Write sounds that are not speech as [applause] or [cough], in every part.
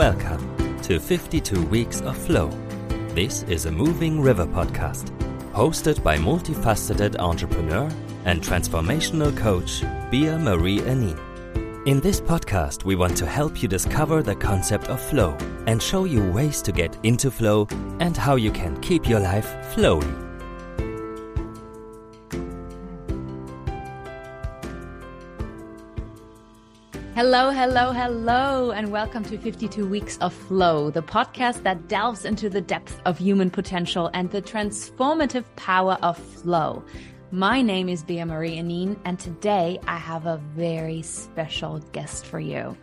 Welcome to 52 Weeks of Flow. This is a moving river podcast hosted by multifaceted entrepreneur and transformational coach Bea Marie Anin. In this podcast, we want to help you discover the concept of flow and show you ways to get into flow and how you can keep your life flowy. Hello, hello, hello, and welcome to 52 Weeks of Flow, the podcast that delves into the depth of human potential and the transformative power of flow. My name is Bea Marie Anin, and today I have a very special guest for you.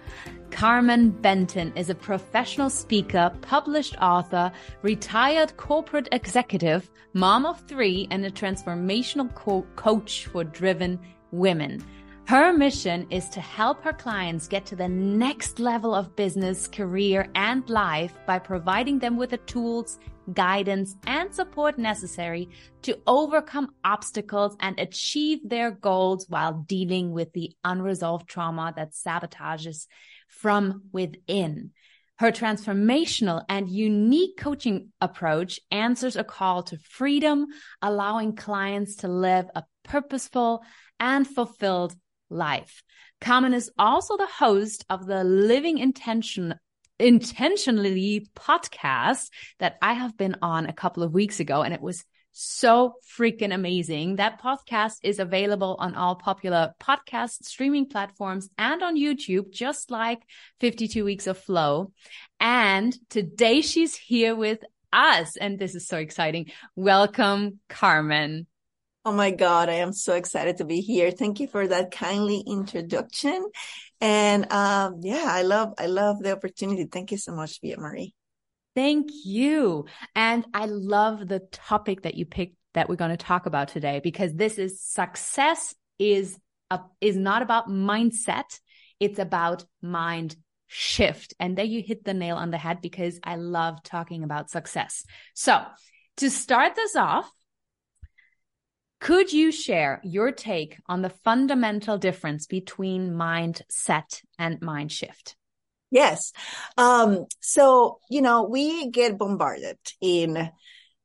Carmen Benton is a professional speaker, published author, retired corporate executive, mom of three, and a transformational co- coach for driven women. Her mission is to help her clients get to the next level of business, career, and life by providing them with the tools, guidance, and support necessary to overcome obstacles and achieve their goals while dealing with the unresolved trauma that sabotages from within. Her transformational and unique coaching approach answers a call to freedom, allowing clients to live a purposeful and fulfilled life. Carmen is also the host of the Living Intention intentionally podcast that I have been on a couple of weeks ago and it was so freaking amazing. That podcast is available on all popular podcast streaming platforms and on YouTube, just like 52 Weeks of Flow. And today she's here with us and this is so exciting. Welcome, Carmen. Oh my God, I am so excited to be here. Thank you for that kindly introduction. And um, yeah, I love I love the opportunity. Thank you so much, Bea Marie. Thank you. And I love the topic that you picked that we're going to talk about today because this is success is a, is not about mindset. It's about mind shift. And there you hit the nail on the head because I love talking about success. So to start this off, could you share your take on the fundamental difference between mindset and mind shift? Yes. Um, so, you know, we get bombarded in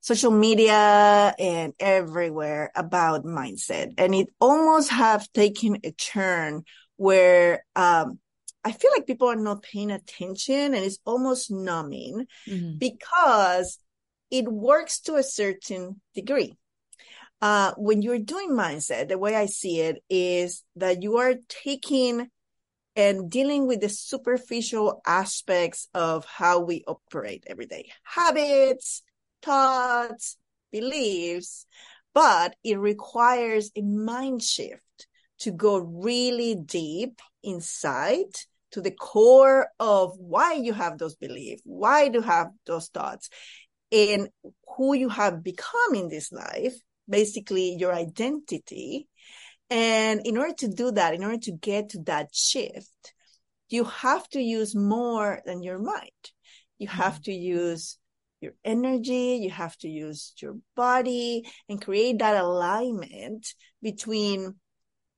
social media and everywhere about mindset. And it almost have taken a turn where, um, I feel like people are not paying attention and it's almost numbing mm-hmm. because it works to a certain degree uh, when you're doing mindset, the way I see it is that you are taking and dealing with the superficial aspects of how we operate every day. Habits, thoughts, beliefs, but it requires a mind shift to go really deep inside to the core of why you have those beliefs, why do you have those thoughts, and who you have become in this life basically your identity. And in order to do that, in order to get to that shift, you have to use more than your mind. You mm-hmm. have to use your energy, you have to use your body and create that alignment between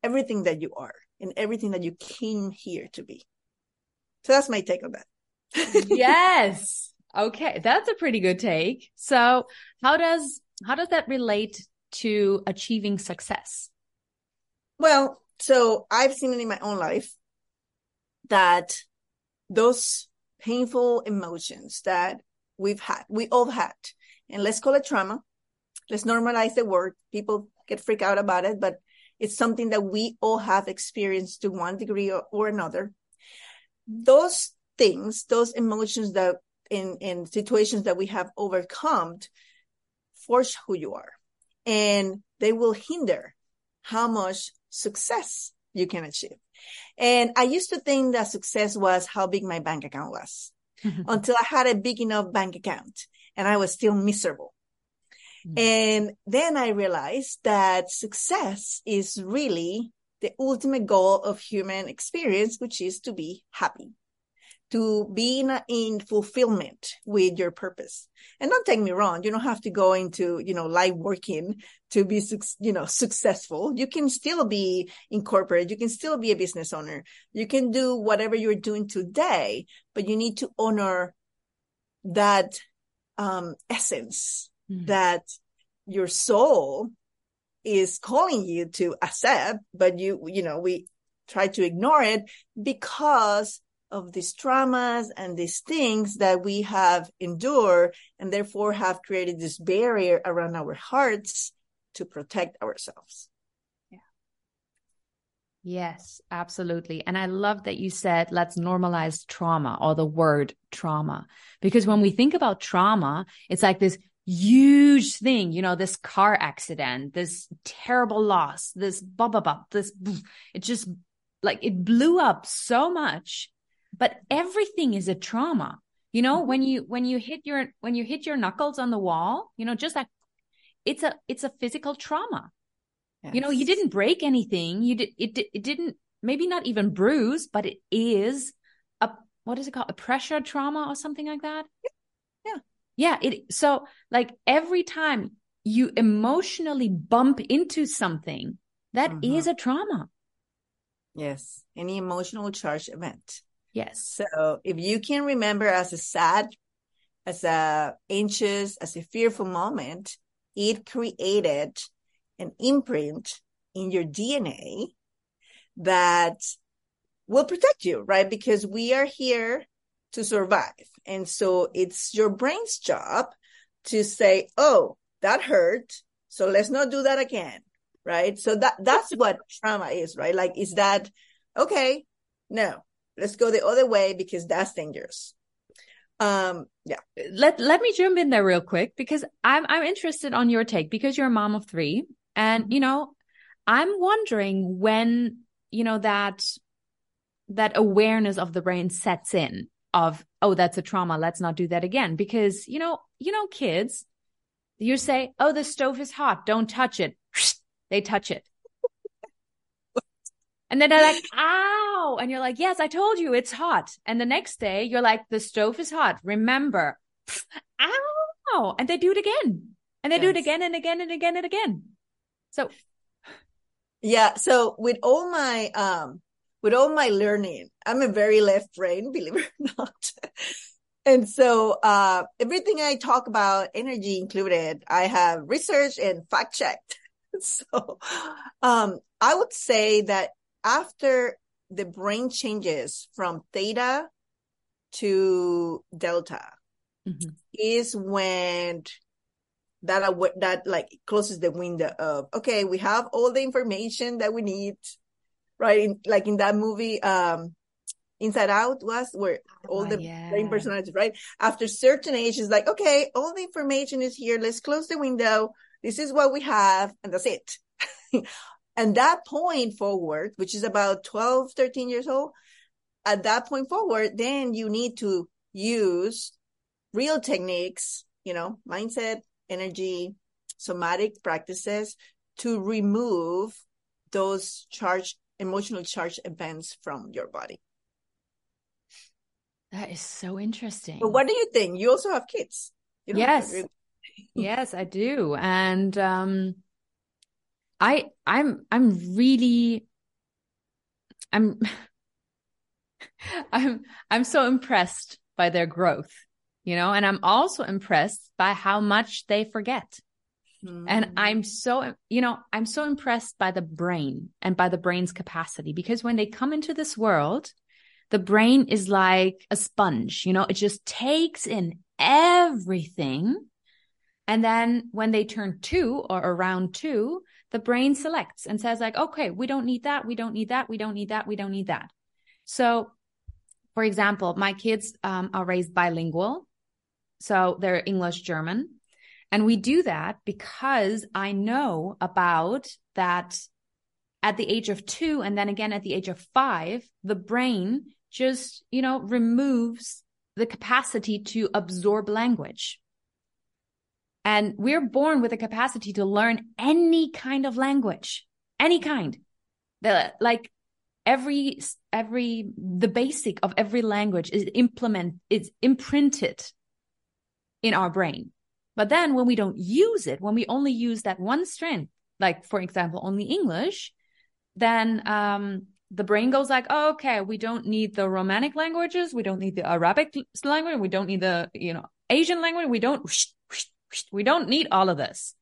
everything that you are and everything that you came here to be. So that's my take on that. [laughs] yes. Okay, that's a pretty good take. So, how does how does that relate to achieving success? Well, so I've seen it in my own life that those painful emotions that we've had, we all had, and let's call it trauma. Let's normalize the word. People get freaked out about it, but it's something that we all have experienced to one degree or, or another. Those things, those emotions that in, in situations that we have overcome force who you are and they will hinder how much success you can achieve. And I used to think that success was how big my bank account was [laughs] until I had a big enough bank account and I was still miserable. Mm-hmm. And then I realized that success is really the ultimate goal of human experience, which is to be happy, to be in, fulfillment with your purpose. And don't take me wrong. You don't have to go into, you know, life working to be, you know, successful. You can still be incorporated. You can still be a business owner. You can do whatever you're doing today, but you need to honor that, um, essence mm-hmm. that your soul is calling you to accept, but you, you know, we try to ignore it because of these traumas and these things that we have endured and therefore have created this barrier around our hearts to protect ourselves. Yeah. Yes, absolutely. And I love that you said, let's normalize trauma or the word trauma. Because when we think about trauma, it's like this huge thing, you know, this car accident, this terrible loss, this blah, blah, blah, this, it just like it blew up so much but everything is a trauma. You know when you when you hit your when you hit your knuckles on the wall you know just like it's a it's a physical trauma. Yes. you know you didn't break anything. You did it, it didn't maybe not even bruise but it is a what is it called? A pressure trauma or something like that? Yeah. Yeah it so like every time you emotionally bump into something that mm-hmm. is a trauma. Yes. Any emotional charge event Yes. So if you can remember as a sad, as a anxious, as a fearful moment, it created an imprint in your DNA that will protect you, right? Because we are here to survive. And so it's your brain's job to say, Oh, that hurt. So let's not do that again. Right. So that, that's what trauma is, right? Like, is that, okay, no, let's go the other way because that's dangerous. Um yeah. Let let me jump in there real quick because i'm i'm interested on your take because you're a mom of three and you know i'm wondering when you know that that awareness of the brain sets in of oh that's a trauma. Let's not do that again because you know you know kids you say oh the stove is hot. Don't touch it. They touch it and then they're like, ow. And you're like, yes, I told you it's hot. And the next day you're like, the stove is hot. Remember, [laughs] ow. And they do it again. And they yes. do it again and again and again and again. So. Yeah. So with all my, um, with all my learning, I'm a very left brain, [laughs] believe it or not. and so, uh, everything I talk about, energy included, I have researched and fact checked. [laughs] so, um, I would say that after the brain changes from theta to delta mm-hmm. is when that that like closes the window of okay we have all the information that we need right? In, like in that movie um inside out was where all oh, the yeah. brain personalities right? After certain age is like okay all the information is here. Let's close the window. This is what we have and that's it [laughs] And that point forward, which is about 12, 13 years old, at that point forward, then you need to use real techniques, you know, mindset, energy, somatic practices to remove those charge, emotional charge events from your body. That is so interesting. But what do you think? You also have kids. yes. yes, I do. And um I I'm I'm really I'm [laughs] I'm I'm so impressed by their growth, you know, and I'm also impressed by how much they forget. Mm. And I'm so, you know, I'm so impressed by the brain and by the brain's capacity because when they come into this world, the brain is like a sponge, you know, it just takes in everything. And then when they turn two or around two, the brain selects and says like, okay, we don't need that. We don't need that. We don't need that. We don't need that. So for example, my kids um, are raised bilingual. So they're English, German. And we do that because I know about that at the age of two and then again at the age of five, the brain just, you know, removes the capacity to absorb language. And we're born with a capacity to learn any kind of language, any kind. The, like every every the basic of every language is implement is imprinted in our brain. But then when we don't use it when we only use that one strength like for example only english then um the brain goes like oh, okay we don't need the Romanic languages. We don't need the arabic language. We don't need the you know asian language. We don't we don't need all of this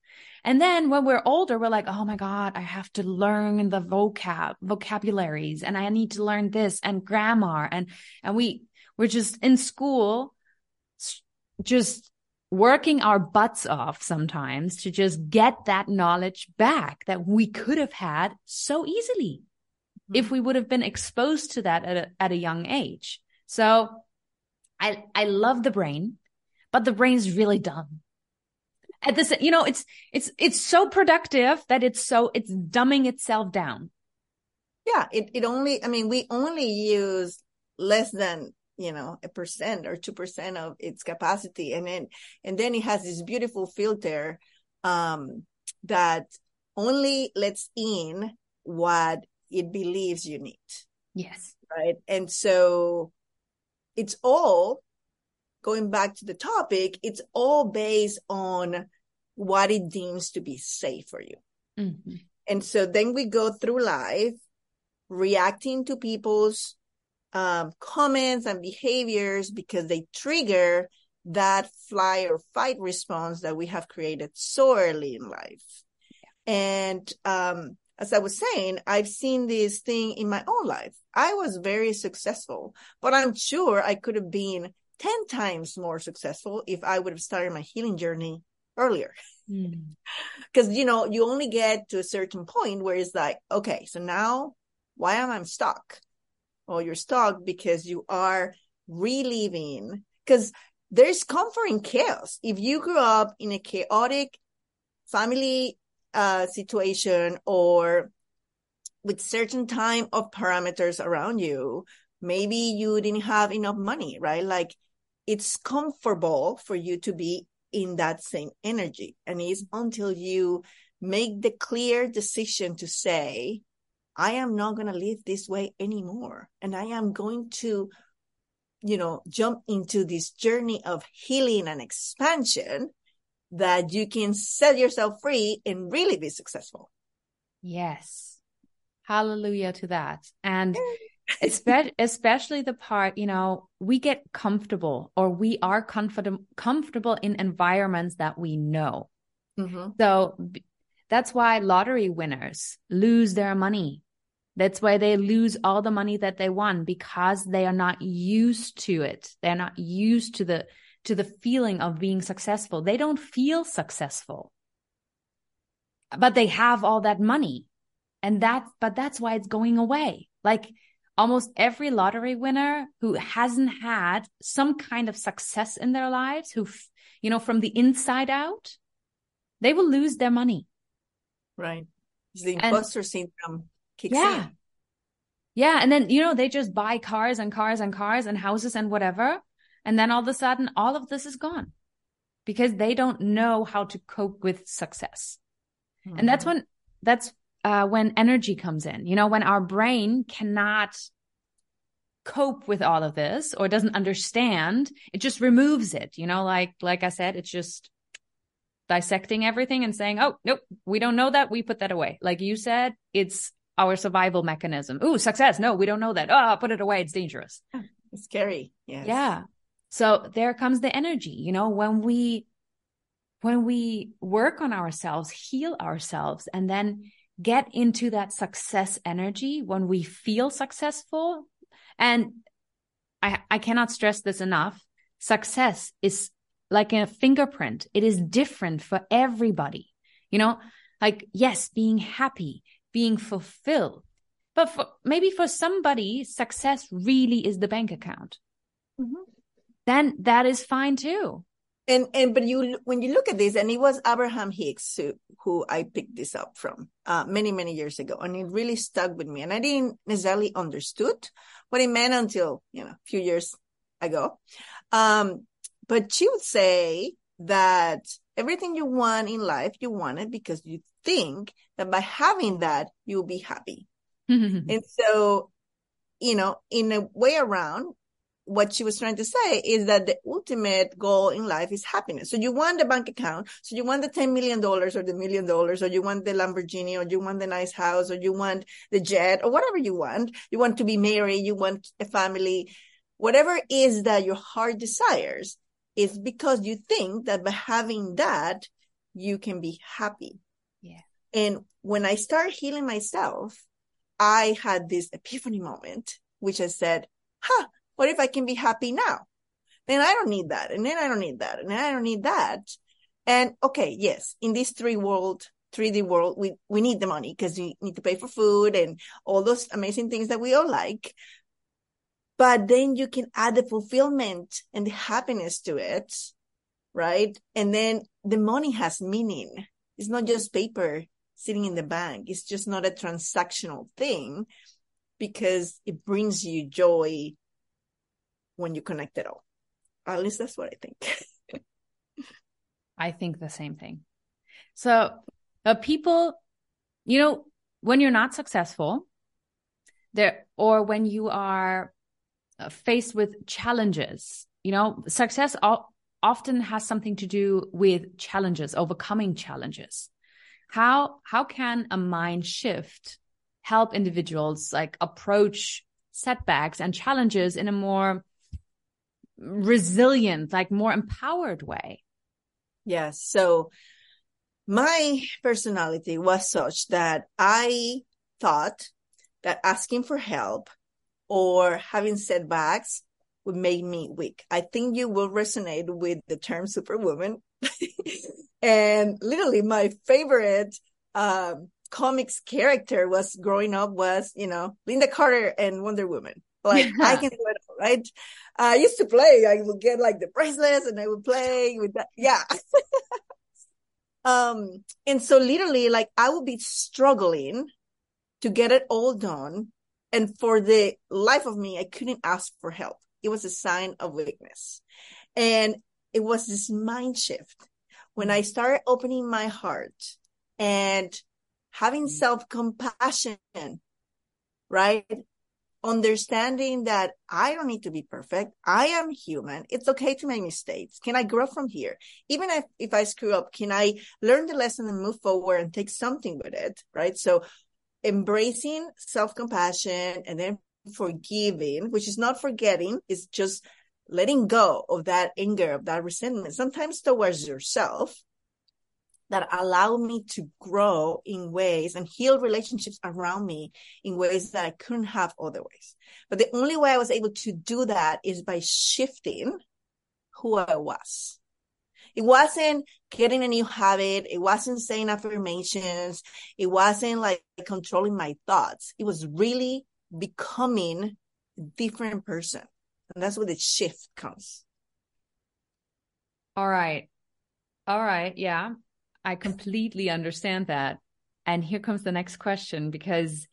and then when we're older, we're like, oh my God, I have to learn the vocab, vocabularies, and I need to learn this and grammar. And, and we, we're just in school, just working our butts off sometimes to just get that knowledge back that we could have had so easily mm-hmm. if we would have been exposed to that at a, at a young age. So I, I love the brain, but the brain's really dumb at this you know it's it's it's so productive that it's so it's dumbing itself down. Yeah it, it only i mean we only use less than you know a percent or two percent of its capacity. And then and then it has this beautiful filter um that only lets in what it believes you need. Yes. Right? And so it's all going back to the topic, it's all based on what it deems to be safe for you. Mm-hmm. And so then we go through life reacting to people's um, comments and behaviors because they trigger that fly or fight response that we have created so early in life. Yeah. And um, as I was saying, I've seen this thing in my own life. I was very successful, but I'm sure I could have been 10 times more successful if I would have started my healing journey earlier. [laughs] Because, mm. you know, you only get to a certain point where it's like, okay, so now why am I stuck? Well, you're stuck because you are reliving, because there's comfort in chaos. If you grew up in a chaotic family uh, situation or with certain time of parameters around you, maybe you didn't have enough money, right? Like it's comfortable for you to be in that same energy. And it's until you make the clear decision to say, I am not going to live this way anymore. And I am going to, you know, jump into this journey of healing and expansion that you can set yourself free and really be successful. Yes. Hallelujah to that. And especially, especially the part, you know, we get comfortable or we are comfortable comfortable in environments that we know. Mm-hmm. So that's why lottery winners lose their money. That's why they lose all the money that they won because they are not used to it. They're not used to the to the feeling of being successful. They don't feel successful. But they have all that money. And that but that's why it's going away. Like almost every lottery winner who hasn't had some kind of success in their lives, who, you know, from the inside out, they will lose their money. Right. The imposter and, syndrome kicks yeah. in. Yeah. And then, you know, they just buy cars and cars and cars and houses and whatever. And then all of a sudden, all of this is gone because they don't know how to cope with success. Mm-hmm. And that's mm-hmm. when, that's uh, when energy comes in, you know, when our brain cannot cope with all of this or doesn't understand, it just removes it, you know, like, like I said, it's just dissecting everything and saying, oh, nope, we don't know that. We put that away. Like you said, it's our survival mechanism. Ooh, success. No, we don't know that. Oh, put it away. It's dangerous. It's scary. Yes. Yeah. So there comes the energy, you know, when we, when we work on ourselves, heal ourselves, and then get into that success energy when we feel successful. And I, I cannot stress this enough. Success is like a fingerprint. It is different for everybody. You know, like, yes, being happy, being fulfilled. But for, maybe for somebody, success really is the bank account. Mm-hmm. Then that is fine too and and but you when you look at this and it was abraham hicks who, who i picked this up from uh, many many years ago and it really stuck with me and i didn't necessarily understood what it meant until you know a few years ago. Um, but she would say that everything you want in life you want it because you think that by having that you'll be happy. [laughs] And so you know, in a way around, what she was trying to say is that the ultimate goal in life is happiness. So you want the bank account. So you want the $10 million or the million dollars, or you want the Lamborghini, or you want the nice house, or you want the jet, or whatever you want. You want to be married. You want a family. Whatever is that your heart desires is because you think that by having that, you can be happy. Yeah. And when I started healing myself, I had this epiphany moment, which I said, huh, what if I can be happy now? Then I don't need that. And then I don't need that. And then I don't need that. And okay, yes, in this three world, 3D world, we, we need the money because we need to pay for food and all those amazing things that we all like. But then you can add the fulfillment and the happiness to it. Right. And then the money has meaning. It's not just paper sitting in the bank. It's just not a transactional thing because it brings you joy when you connect it all. At least that's what I think. I think the same thing. So, uh, people, you know, when you're not successful, there, or when you are uh, faced with challenges, you know, success often has something to do with challenges, overcoming challenges. How how can a mind shift help individuals like approach setbacks and challenges in a more resilient, like more empowered way. Yes. So my personality was such that I thought that asking for help or having setbacks would make me weak. I think you will resonate with the term superwoman. [laughs] and literally my favorite um, comics character was growing up was, you know, Lynda Carter and Wonder Woman. Like I [laughs] can do it right? I used to play. I would get like the bracelets and I would play with that. Yeah. [laughs] um, and so literally like I would be struggling to get it all done. And for the life of me, I couldn't ask for help. It was a sign of weakness. And it was this mind shift when I started opening my heart and having mm. self compassion, right? Understanding that I don't need to be perfect. I am human. It's okay to make mistakes. Can I grow from here? Even if, if I screw up, can I learn the lesson and move forward and take something with it? Right. So embracing self compassion and then forgiving, which is not forgetting, is just letting go of that anger, of that resentment, sometimes towards yourself that allow me to grow in ways and heal relationships around me in ways that I couldn't have otherwise. But the only way I was able to do that is by shifting who I was. It wasn't getting a new habit. It wasn't saying affirmations. It wasn't like controlling my thoughts. It was really becoming a different person. And that's where the shift comes. All right. All right. Yeah. I completely understand that. And here comes the next question because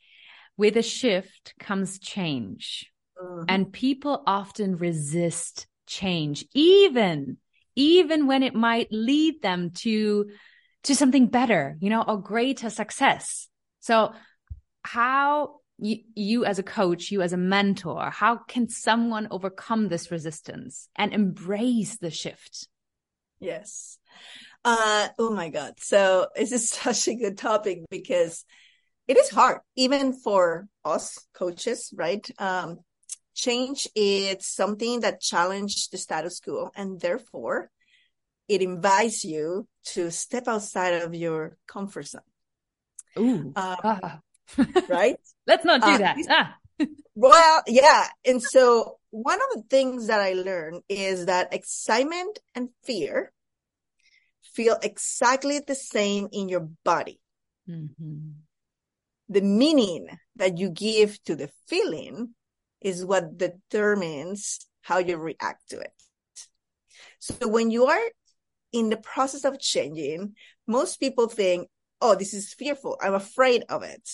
with a shift comes change. Mm-hmm. And people often resist change, even, even when it might lead them to, to something better, you know, or greater success. So how you, you as a coach, you as a mentor, how can someone overcome this resistance and embrace the shift? Yes. Uh, oh my God. So [laughs] this is such a good topic because it is hard, even for us coaches, right? Um, change is something that challenged the status quo and therefore it invites you to step outside of your comfort zone. Ooh. Um, ah. [laughs] right? Let's not do uh, that. Ah. [laughs] well, yeah. And so one of the things that I learned is that excitement and fear feel exactly the same in your body. Mm-hmm. The meaning that you give to the feeling is what determines how you react to it. So when you are in the process of changing, most people think, oh, this is fearful. I'm afraid of it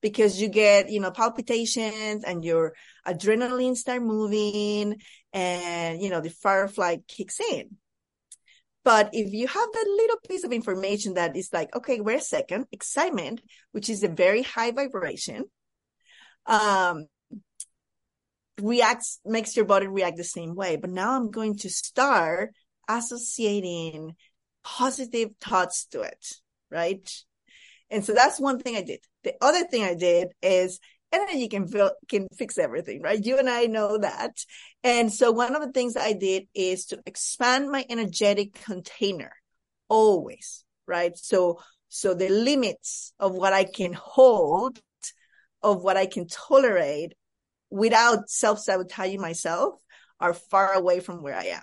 because you get, you know, palpitations and your adrenaline start moving and, you know, the firefly kicks in. But if you have that little piece of information that is like, okay, wait a second, excitement, which is a very high vibration, um, reacts, makes your body react the same way. But now I'm going to start associating positive thoughts to it, right? And so that's one thing I did. The other thing I did is energy can feel, can fix everything, right? You and I know that. And so one of the things that I did is to expand my energetic container always, right? So, so the limits of what I can hold, of what I can tolerate without self-sabotaging myself are far away from where I am.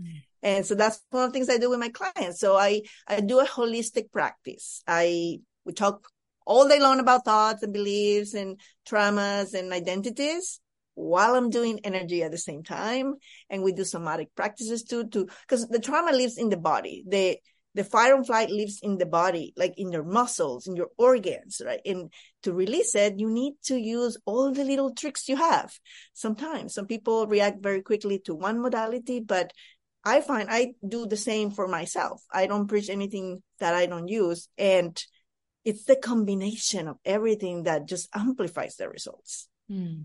Mm. And so that's one of the things I do with my clients. So I, I do a holistic practice. I, we talk all day long about thoughts and beliefs and traumas and identities while I'm doing energy at the same time. And we do somatic practices too, to, cause the trauma lives in the body. The, the fire and flight lives in the body, like in your muscles, in your organs, right? And to release it, you need to use all the little tricks you have. Sometimes some people react very quickly to one modality, but I find I do the same for myself. I don't preach anything that I don't use. And it's the combination of everything that just amplifies the results. Mm.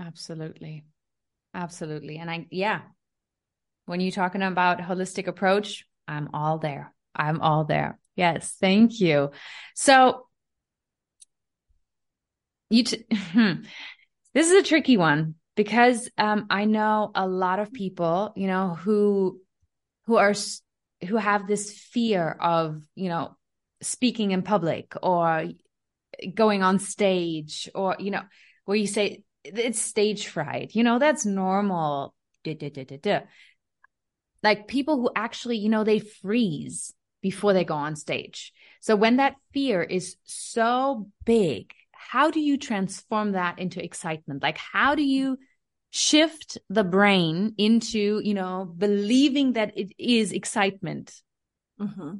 Absolutely. Absolutely. And I, yeah, when you're talking about holistic approach, I'm all there. I'm all there. Yes. Thank you. So you, t- [laughs] hmm, this is a tricky one because um, I know a lot of people, you know, who who are who have this fear of, you know, speaking in public or going on stage or you know, where you say it's stage fright. You know, that's normal. Duh, duh, duh, like people who actually, you know, they freeze before they go on stage. So when that fear is so big how do you transform that into excitement? Like, how do you shift the brain into, you know, believing that it is excitement? Mm-hmm.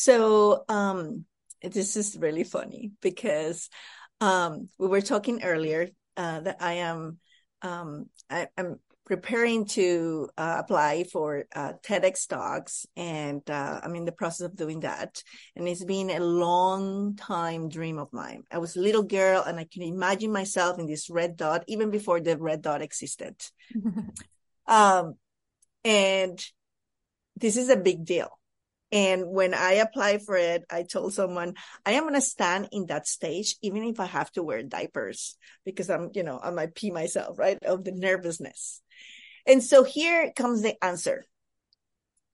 So, um, this is really funny because, um, we were talking earlier, uh, that I am, um, I, am preparing to uh, apply for uh, TEDx talks, and uh, I'm in the process of doing that. And it's been a long time dream of mine. I was a little girl, and I can imagine myself in this red dot even before the red dot existed. [laughs] um, and this is a big deal. And when I applied for it, I told someone, I am going to stand in that stage, even if I have to wear diapers, because I'm, you know, I might pee myself, right? Of the nervousness. And so here comes the answer.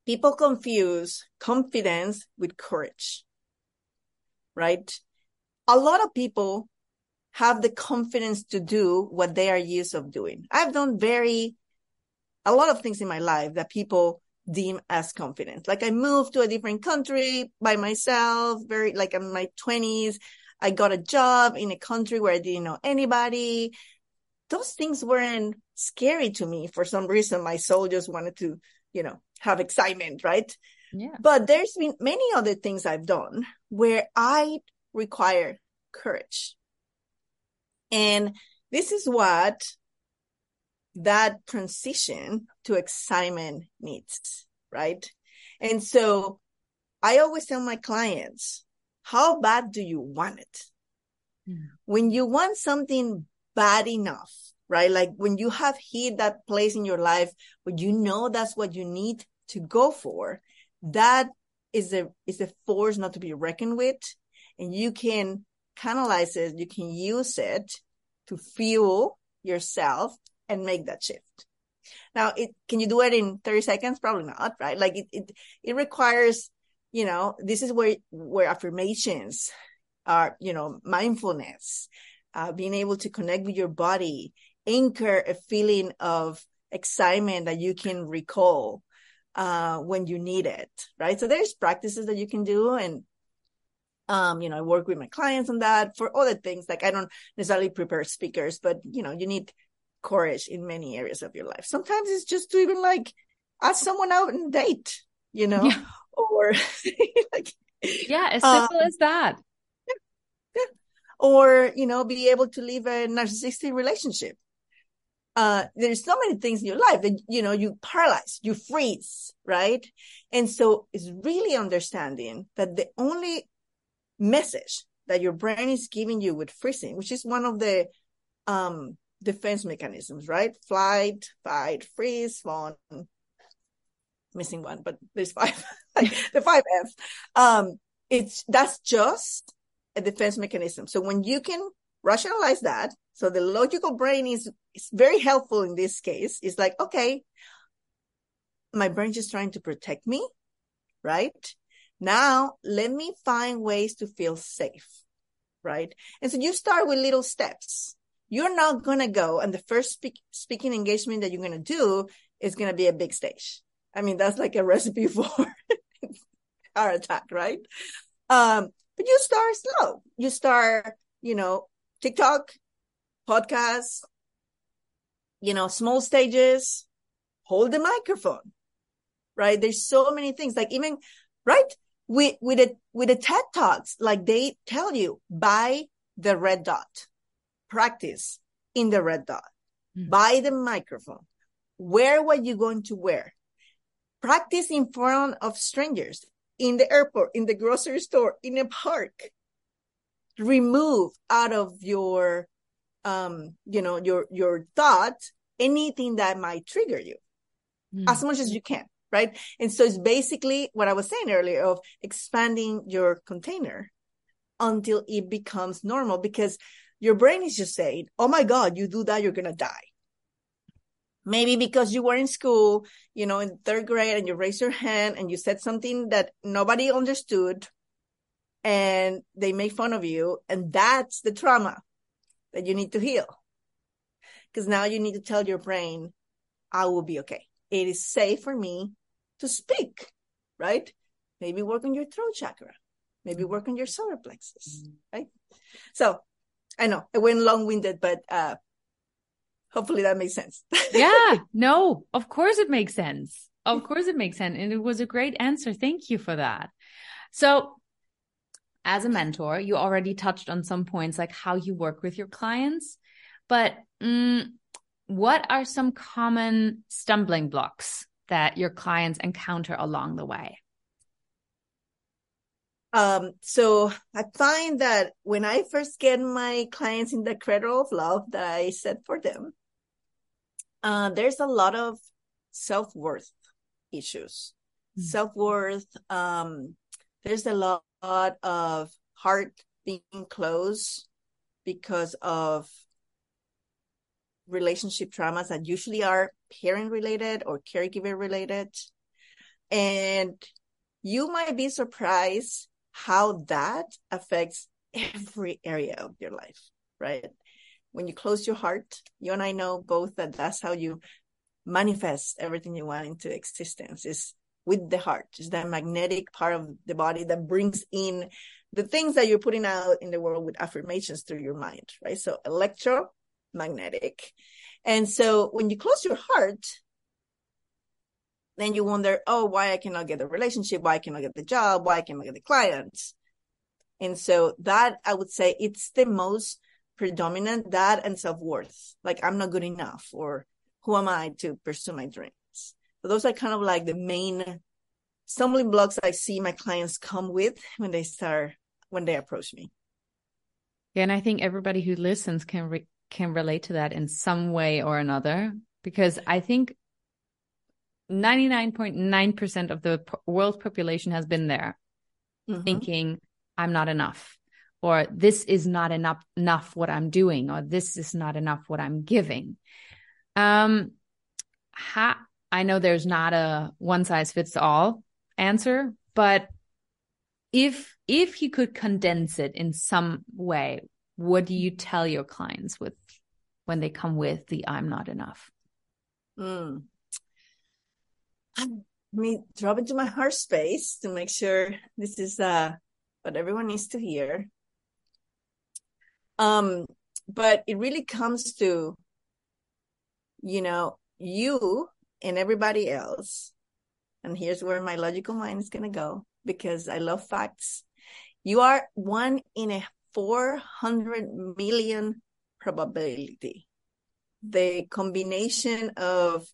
People confuse confidence with courage, right? A lot of people have the confidence to do what they are used of doing. I've done very, a lot of things in my life that people deem as confidence. Like I moved to a different country by myself, very, like in my twenties. I got a job in a country where I didn't know anybody those things weren't scary to me for some reason. My soul just wanted to, you know, have excitement, right? Yeah. But there's been many other things I've done where I require courage. And this is what that transition to excitement needs, right? And so I always tell my clients, how bad do you want it? When you want something bad enough, right? Like when you have hit that place in your life where you know that's what you need to go for, that is a is a force not to be reckoned with. And you can canalize it, you can use it to fuel yourself and make that shift. Now, it can you do it in 30 seconds? Probably not, right? Like it it it requires, you know, this is where where affirmations are, you know, mindfulness, uh, being able to connect with your body, anchor a feeling of excitement that you can recall uh, when you need it, right? So there's practices that you can do and um, you know, I work with my clients on that for other things. Like I don't necessarily prepare speakers, but you know, you need courage in many areas of your life. Sometimes it's just to even like ask someone out and date, you know, yeah. [laughs] or [laughs] like, yeah, as simple um, as that or, you know, be able to live a narcissistic relationship. Uh, there's so many things in your life that, you know, you paralyze, you freeze, right? And so it's really understanding that the only message that your brain is giving you with freezing, which is one of the, um, defense mechanisms, right? Flight, fight, freeze, fawn. Missing one, but there's five, [laughs] the five F's. Um, it's that's just a defense mechanism. So when you can rationalize that, so the logical brain is, is very helpful in this case. It's like, okay, my brain just trying to protect me, right? Now let me find ways to feel safe, right? And so you start with little steps. You're not going to go and the first speak, speaking engagement that you're going to do is going to be a big stage. I mean, that's like a recipe [laughs] for heart attack, right? Um, but you start slow. You start, you know, TikTok, podcasts, you know, small stages, hold the microphone, right? There's so many things like even, right? With, with with the TED Talks, like they tell you buy the red dot, practice in the red dot, mm. buy the microphone, wear what you're going to wear, practice in front of strangers in the airport, in the grocery store, in a park. Remove out of your, um, you know, your, your thought, anything that might trigger you mm. as much as you can. Right. And so it's basically what I was saying earlier of expanding your container until it becomes normal because your brain is just saying, Oh my God, you do that, you're going to die maybe because you were in school, you know, in third grade and you raised your hand and you said something that nobody understood and they make fun of you. And that's the trauma that you need to heal. Because now you need to tell your brain, I will be okay. It is safe for me to speak, right? Maybe work on your throat chakra. Maybe work on your solar plexus, mm-hmm. right? So I know I went long winded, but, uh, hopefully that makes sense. [laughs] yeah, no, of course it makes sense. Of course it makes sense. And it was a great answer. Thank you for that. So, as a mentor, you already touched on some points like how you work with your clients, but mm, what are some common stumbling blocks that your clients encounter along the way? Um, so I find that when I first get my clients in the cradle of love that I set for them, uh, there's a lot of self worth issues. Mm-hmm. Self worth. Um, there's a lot of heart being closed because of relationship traumas that usually are parent related or caregiver related. And you might be surprised how that affects every area of your life, right? when you close your heart, you and I know both that that's how you manifest everything you want into existence is with the heart. It's that magnetic part of the body that brings in the things that you're putting out in the world with affirmations through your mind, right? So electromagnetic. And so when you close your heart, then you wonder, oh, why I cannot get the relationship? Why I cannot get the job? Why I cannot get the clients? And so that I would say it's the most predominant that and self-worth like i'm not good enough or who am i to pursue my dreams so those are kind of like the main stumbling blocks i see my clients come with when they start when they approach me yeah and i think everybody who listens can re- can relate to that in some way or another because i think 99.9% of the world population has been there mm-hmm. thinking i'm not enough or this is not enough enough what i'm doing or this is not enough what i'm giving um ha- i know there's not a one size fits all answer but if if you could condense it in some way what do you tell your clients with when they come with the i'm not enough mm. Let [gasps] me drop into my heart space to make sure this is uh what everyone needs to hear um, but it really comes to, you know, you and everybody else. And here's where my logical mind is going to go because I love facts. You are one in a 400 million probability. The combination of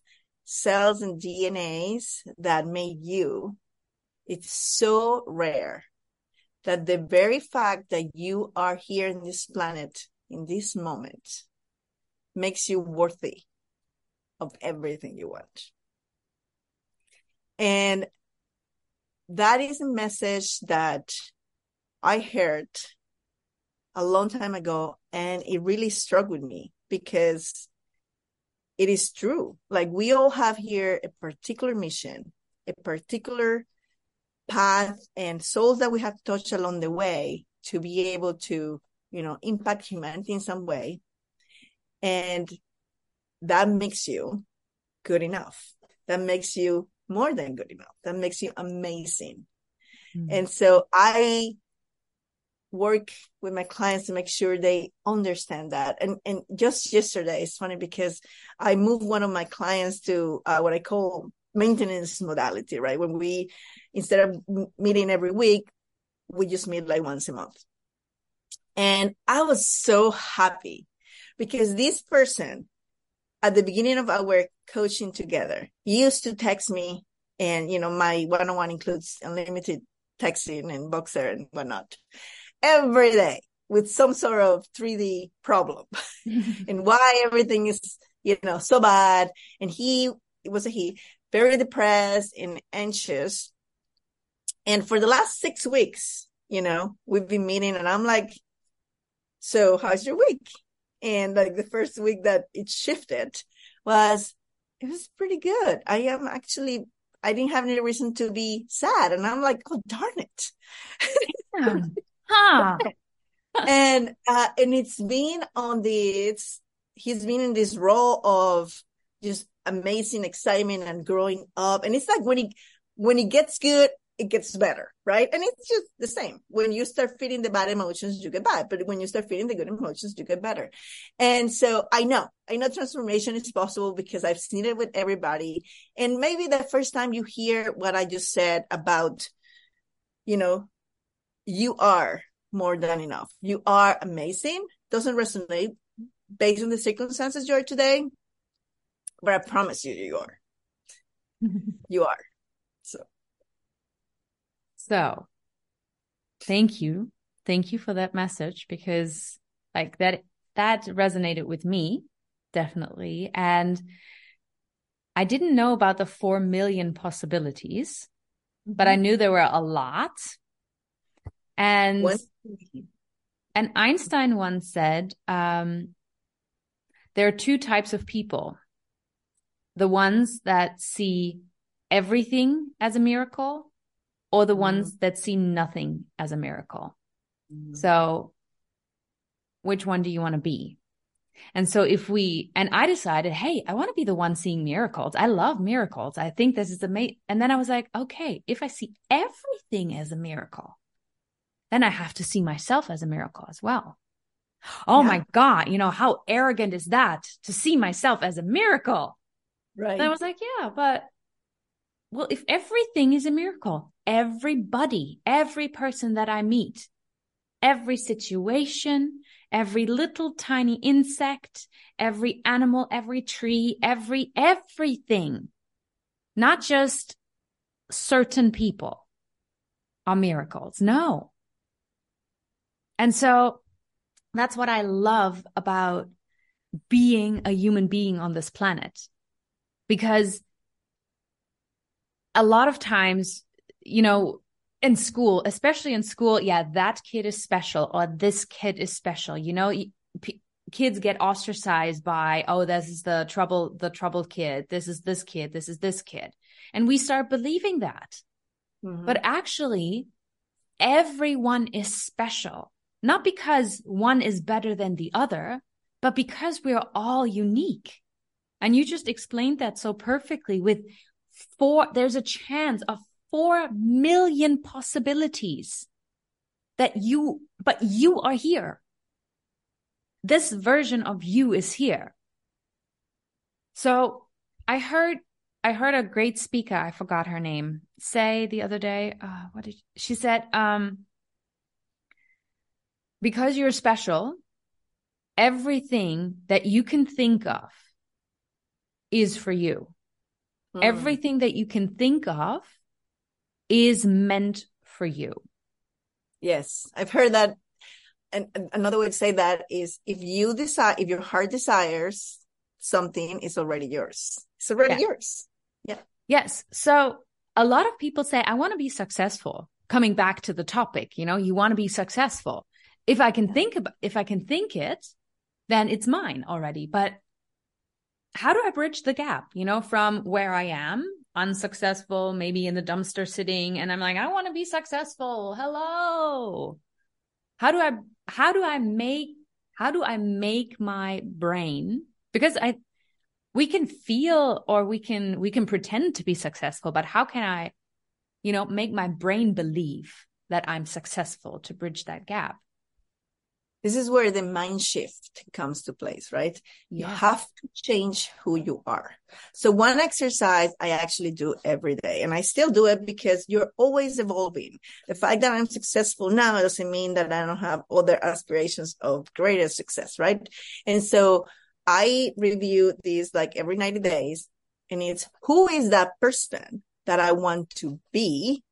cells and DNAs that made you, it's so rare that the very fact that you are here in this planet in this moment makes you worthy of everything you want. And that is a message that I heard a long time ago and it really struck with me because it is true. Like we all have here a particular mission, a particular path and souls that we have touched along the way to be able to, you know, impact humanity in some way. And that makes you good enough. That makes you more than good enough. That makes you amazing. Mm-hmm. And so I work with my clients to make sure they understand that. And and just yesterday, it's funny because I moved one of my clients to uh, what I call maintenance modality, right? When we instead of meeting every week, we just meet like once a month. And I was so happy because this person at the beginning of our coaching together used to text me and you know my one-on-one includes unlimited texting and Voxer and whatnot every day with some sort of 3D problem [laughs] and why everything is, you know, so bad. And he, it was a he, very depressed and anxious. And for the last six weeks, you know, we've been meeting and I'm like, so how's your week? And like the first week that it shifted was, it was pretty good. I am actually, I didn't have any reason to be sad. And I'm like, oh, darn it. Yeah. [laughs] Huh. [laughs] and uh, and it's been on the it's he's been in this role of just amazing excitement and growing up. And it's like when he when he gets good, it gets better, right? And it's just the same. When you start feeling the bad emotions, you get bad. But when you start feeling the good emotions, you get better. And so I know, I know transformation is possible because I've seen it with everybody. And maybe the first time you hear what I just said about, you know, you are more than enough. You are amazing. Doesn't resonate based on the circumstances you are today, but I promise you, you are. [laughs] you are. So. So, thank you, thank you for that message because, like that, that resonated with me definitely, and I didn't know about the four million possibilities, but I mm-hmm. knew there were a lot and and Einstein once said, um, there are two types of people: the ones that see everything as a miracle, or the mm-hmm. ones that see nothing as a miracle. Mm-hmm. So, which one do you want to be? And so if we, and I decided, hey, I want to be the one seeing miracles. I love miracles. I think this is amazing. And then I was like, okay, if I see everything as a miracle, then I have to see myself as a miracle as well. Oh yeah. my God, you know, how arrogant is that to see myself as a miracle? Right. And I was like, yeah, but well, if everything is a miracle, everybody, every person that I meet, every situation, every little tiny insect, every animal, every tree, every, everything, not just certain people are miracles. No, and so that's what I love about being a human being on this planet. Because a lot of times, you know, in school, especially in school, yeah, that kid is special or this kid is special. You know, p- kids get ostracized by, oh, this is the trouble, the troubled kid. This is this kid. This is this kid. And we start believing that. Mm-hmm. But actually, everyone is special not because one is better than the other, but because we're all unique. And you just explained that so perfectly with four, there's a chance of four million possibilities that you, but you are here. This version of you is here. So I heard, I heard a great speaker, I forgot her name, say the other day, uh, what did she, she said, um, because you're special, everything that you can think of is for you. Mm. Everything that you can think of is meant for you. Yes, I've heard that and, another way to say that is if you decide, if your heart desires something, it's already yours. It's already Yeah. yours. Yeah. Yes. So a lot of people say, I want to be successful. Coming back to the topic, you know, you want to be successful. If I can think about, if I can think it, then it's mine already. But how do I bridge the gap, you know, from where I am unsuccessful, maybe in the dumpster sitting, and I'm like, I want to be successful. Hello. How do I, how do I make, how do I make my brain? Because I, we can feel or we can we can pretend to be successful but how can i you know make my brain believe that i'm successful to bridge that gap This is where the mind shift comes to place, right? You have to change who you are. So one exercise I actually do every day and I still do it because you're always evolving. The fact that I'm successful now doesn't mean that I don't have other aspirations of greater success, right? And so I review these like every 90 days and it's who is that person that I want to be?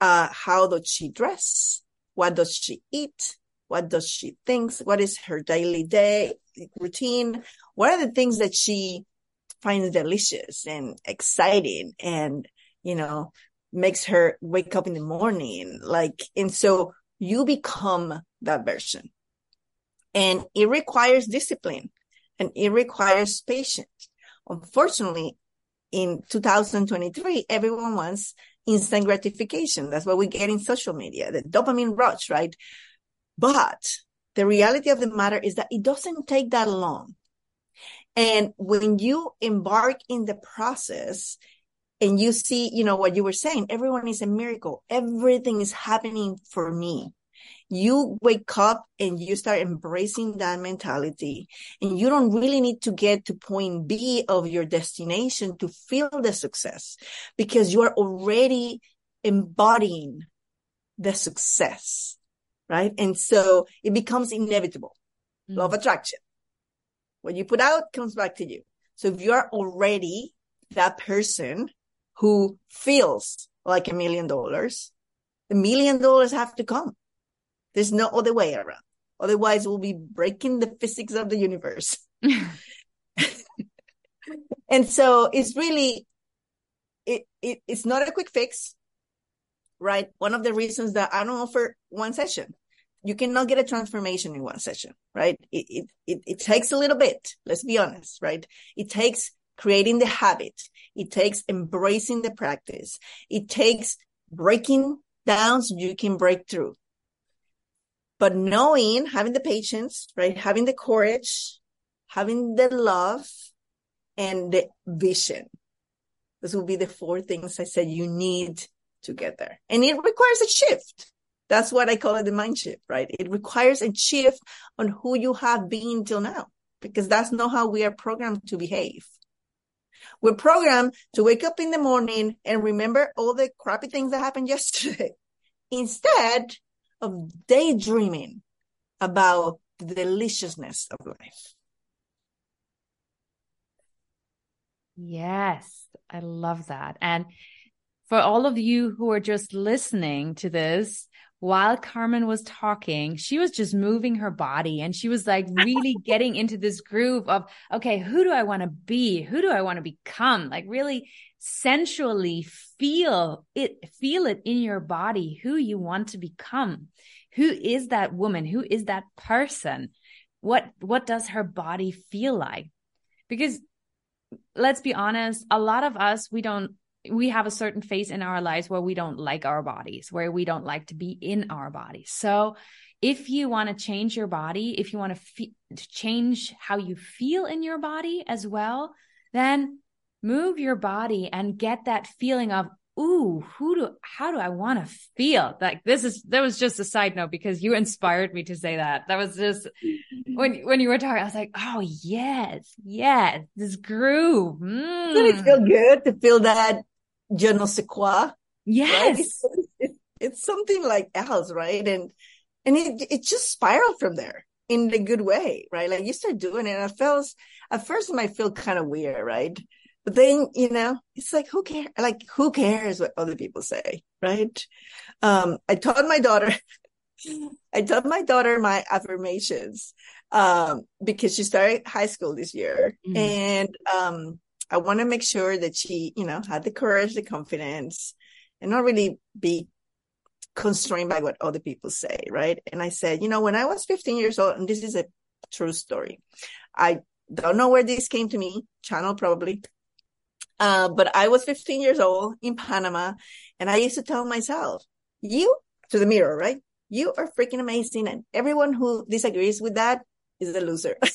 Uh, how does she dress? What does she eat? What does she think? What is her daily day routine? What are the things that she finds delicious and exciting and, you know, makes her wake up in the morning? Like, and so you become that version and it requires discipline and it requires patience. Unfortunately, in 2023, everyone wants instant gratification. That's what we get in social media, the dopamine rush, right? But the reality of the matter is that it doesn't take that long. And when you embark in the process and you see, you know, what you were saying, everyone is a miracle. Everything is happening for me. You wake up and you start embracing that mentality and you don't really need to get to point B of your destination to feel the success because you are already embodying the success right? And so it becomes inevitable. Mm. Law of attraction. What you put out comes back to you. So if you are already that person who feels like a million dollars, the million dollars have to come. There's no other way around. Otherwise, we'll be breaking the physics of the universe. [laughs] [laughs] and so it's really, it, it it's not a quick fix right? One of the reasons that I don't offer one session. You cannot get a transformation in one session, right? It, it, it, it takes a little bit. Let's be honest, right? It takes creating the habit. It takes embracing the practice. It takes breaking down so you can break through. But knowing, having the patience, right? Having the courage, having the love and the vision. Those will be the four things I said you need to get there. And it requires a shift. That's what I call it the mind shift, right? It requires a shift on who you have been till now, because that's not how we are programmed to behave. We're programmed to wake up in the morning and remember all the crappy things that happened [laughs] yesterday instead of daydreaming about the deliciousness of life. Yes, I love that. And for all of you who are just listening to this, while Carmen was talking, she was just moving her body and she was like really [laughs] getting into this groove of, okay, who do I want to be? Who do I want to become? Like really sensually feel it, feel it in your body, who you want to become. Who is that woman? Who is that person? What, what does her body feel like? Because let's be honest, a lot of us, we don't we have a certain phase in our lives where we don't like our bodies, where we don't like to be in our bodies. So if you want to change your body, if you want to, fe- to change how you feel in your body as well, then move your body and get that feeling of, ooh, who do, how do I want to feel? Like this is, that was just a side note because you inspired me to say that. That was just, when, when you were talking, I was like, oh yes, yes, this groove. Mm. It feel good to feel that je ne sais quoi? Yes. Right? It's, it's, it's something like else, right? And and it it just spiraled from there in a good way, right? Like you start doing it, and it feels at first it might feel kind of weird, right? But then you know, it's like who cares? Like who cares what other people say, right? Um, I taught my daughter. [laughs] I taught my daughter my affirmations um, because she started high school this year. Mm-hmm. And um, I want to make sure that she, you know, had the courage, the confidence, and not really be constrained by what other people say, right? And I said, you know, when I was 15 years old, and this is a true story, I don't know where this came to me, channel probably. Uh, but I was 15 years old in Panama, and I used to tell myself, you to the mirror, right? You are freaking amazing. And everyone who disagrees with that is a loser. [laughs]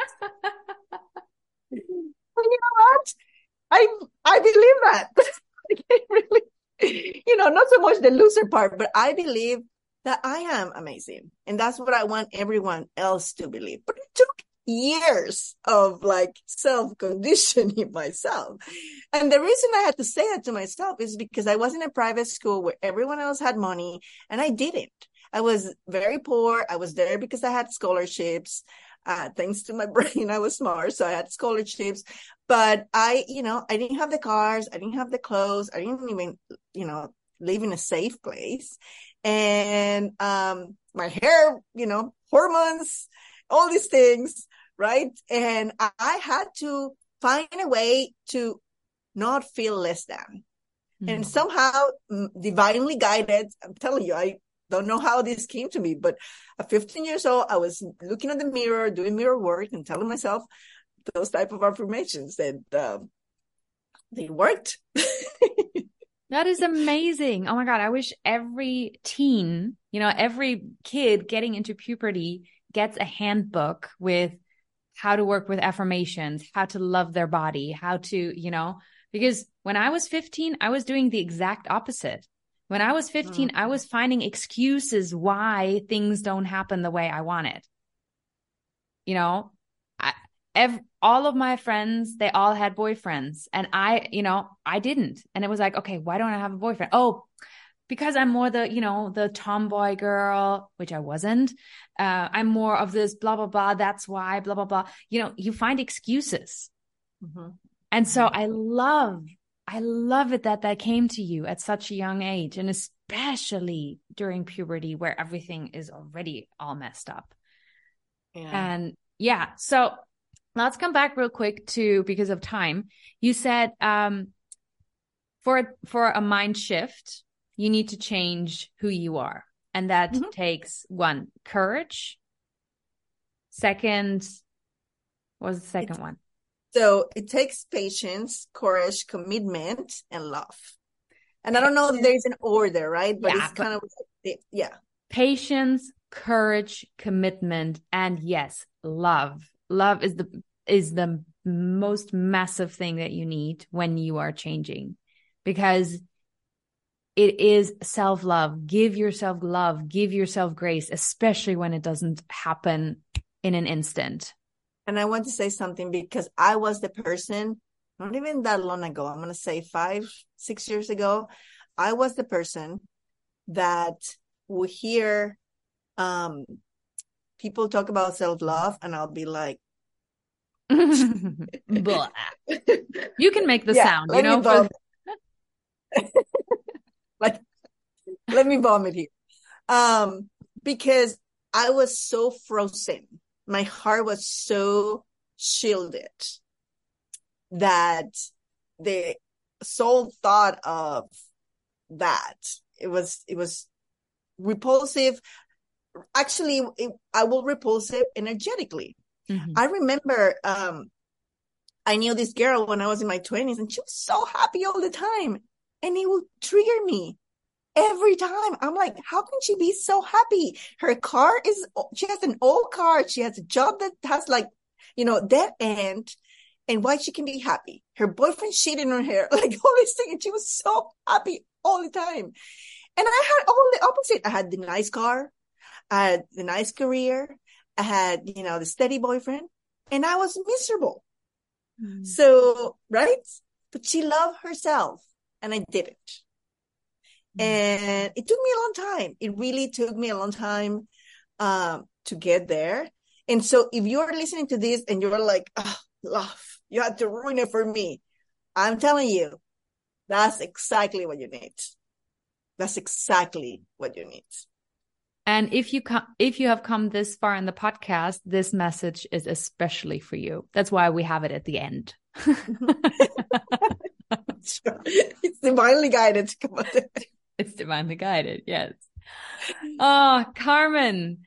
[laughs] you know what? I I believe that. [laughs] Really, you know, not so much the loser part, but I believe that I am amazing. And that's what I want everyone else to believe. But it took years of like self conditioning [laughs] myself. And the reason I had to say that to myself is because I was in a private school where everyone else had money and I didn't. I was very poor. I was there because I had scholarships. Uh, thanks to my [laughs] brain, I was smart. So I had scholarships, but I, you know, I didn't have the cars. I didn't have the clothes. I didn't even, you know, live in a safe place. And, um, my hair, you know, hormones, all these things, right? And I, I had to find a way to not feel less than. Mm-hmm. And somehow mm, divinely guided, I'm telling you, I don't know how this came to me, but at 15 years old, I was looking at the mirror, doing mirror work and telling myself those type of affirmations and um, they worked. [laughs] that is amazing. Oh my God. I wish every teen, you know, every kid getting into puberty gets a handbook with how to work with affirmations, how to love their body, how to, you know, because when I was 15, I was doing the exact opposite. When I was 15, mm. I was finding excuses why things don't happen the way I want it. You know, I, ev- all of my friends, they all had boyfriends and I, you know, I didn't. And it was like, okay, why don't I have a boyfriend? Oh, because I'm more the, you know, the tomboy girl, which I wasn't. Uh, I'm more of this blah, blah, blah. That's why, blah, blah, blah. You know, you find excuses. Mm-hmm. And so mm-hmm. I love I love it that that came to you at such a young age, and especially during puberty where everything is already all messed up. Yeah. And yeah, so let's come back real quick to because of time. You said um, for for a mind shift, you need to change who you are, and that mm-hmm. takes one courage. Second, what was the second it's, one? So it takes patience, courage, commitment, and love. And I don't know if there's an order, right? But yeah, it's kind of yeah. Patience, courage, commitment, and yes, love. Love is the is the most massive thing that you need when you are changing because it is self love. Give yourself love, give yourself grace, especially when it doesn't happen in an instant. And I want to say something because I was the person, not even that long ago, I'm going to say five, six years ago, I was the person that would hear um, people talk about self love, and I'll be like, [laughs] you can make the yeah, sound, you know. For... [laughs] like, let me vomit here. Um, because I was so frozen my heart was so shielded that the sole thought of that. It was it was repulsive. Actually it, i will repulsive energetically. Mm-hmm. i remember um i knew this girl when i was in my 20s and she was so happy all the time and it would trigger me every time. I'm like, how can she be so happy? Her car is, she has an old car. She has a job that has like, you know, dead end. And why she can be happy. Her boyfriend cheating on her, [laughs] like all these things. And she was so happy all the time. And I had all the opposite. I had the nice car. I had the nice career. I had, you know, the steady boyfriend and I was miserable. Mm. So, right? But she loved herself and I didn't. And it took me a long time. It really took me a long time um, to get there. And so if you're listening to this and you're like, oh, love, you had to ruin it for me. I'm telling you, that's exactly what you need. That's exactly what you need. And if you come, if you have come this far in the podcast, this message is especially for you. That's why we have it at the end. [laughs] it's divinely guided. It's divinely guided. Yes. Oh, Carmen,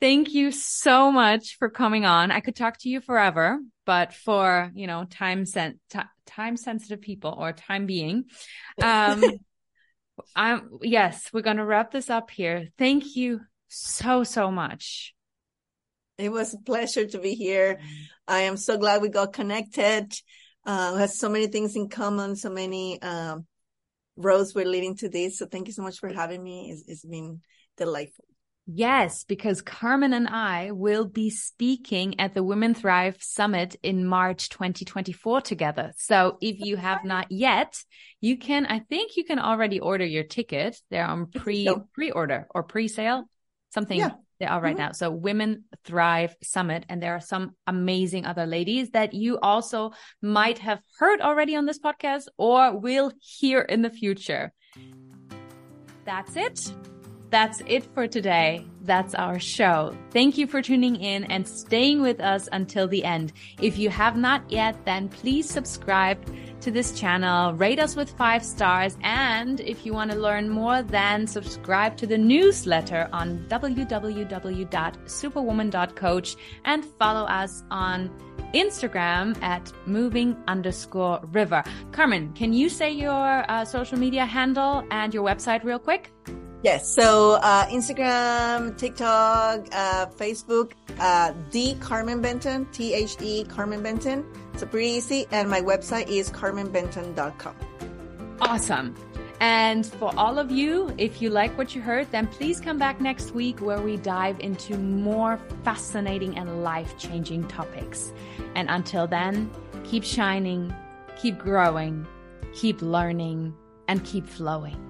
thank you so much for coming on. I could talk to you forever, but for, you know, time sent, time sensitive people or time being, um, [laughs] I'm, yes, we're going to wrap this up here. Thank you so, so much. It was a pleasure to be here. I am so glad we got connected. Uh, we have so many things in common, so many um, roads we're leading to this. So thank you so much for having me. it's, it's been delightful. Yes, because Carmen and I will be speaking at the Women Thrive Summit in March 2024 together. So if you have not yet, you can, I think you can already order your ticket. They're on pre, pre-order or pre-sale, something yeah. They are right mm-hmm. now. So Women Thrive Summit. And there are some amazing other ladies that you also might have heard already on this podcast or will hear in the future. That's it. That's it for today. That's our show. Thank you for tuning in and staying with us until the end. If you have not yet, then please subscribe to this channel, rate us with five stars, and if you want to learn more, then subscribe to the newsletter on www.superwoman.coach and follow us on Instagram at moving underscore river. Carmen, can you say your uh, social media handle and your website real quick? Yes. So uh, Instagram, TikTok, uh, Facebook, uh, the Carmen Benton, T H E Carmen Benton. So pretty easy. And my website is carmenbenton.com. Awesome. And for all of you, if you like what you heard, then please come back next week where we dive into more fascinating and life changing topics. And until then, keep shining, keep growing, keep learning, and keep flowing.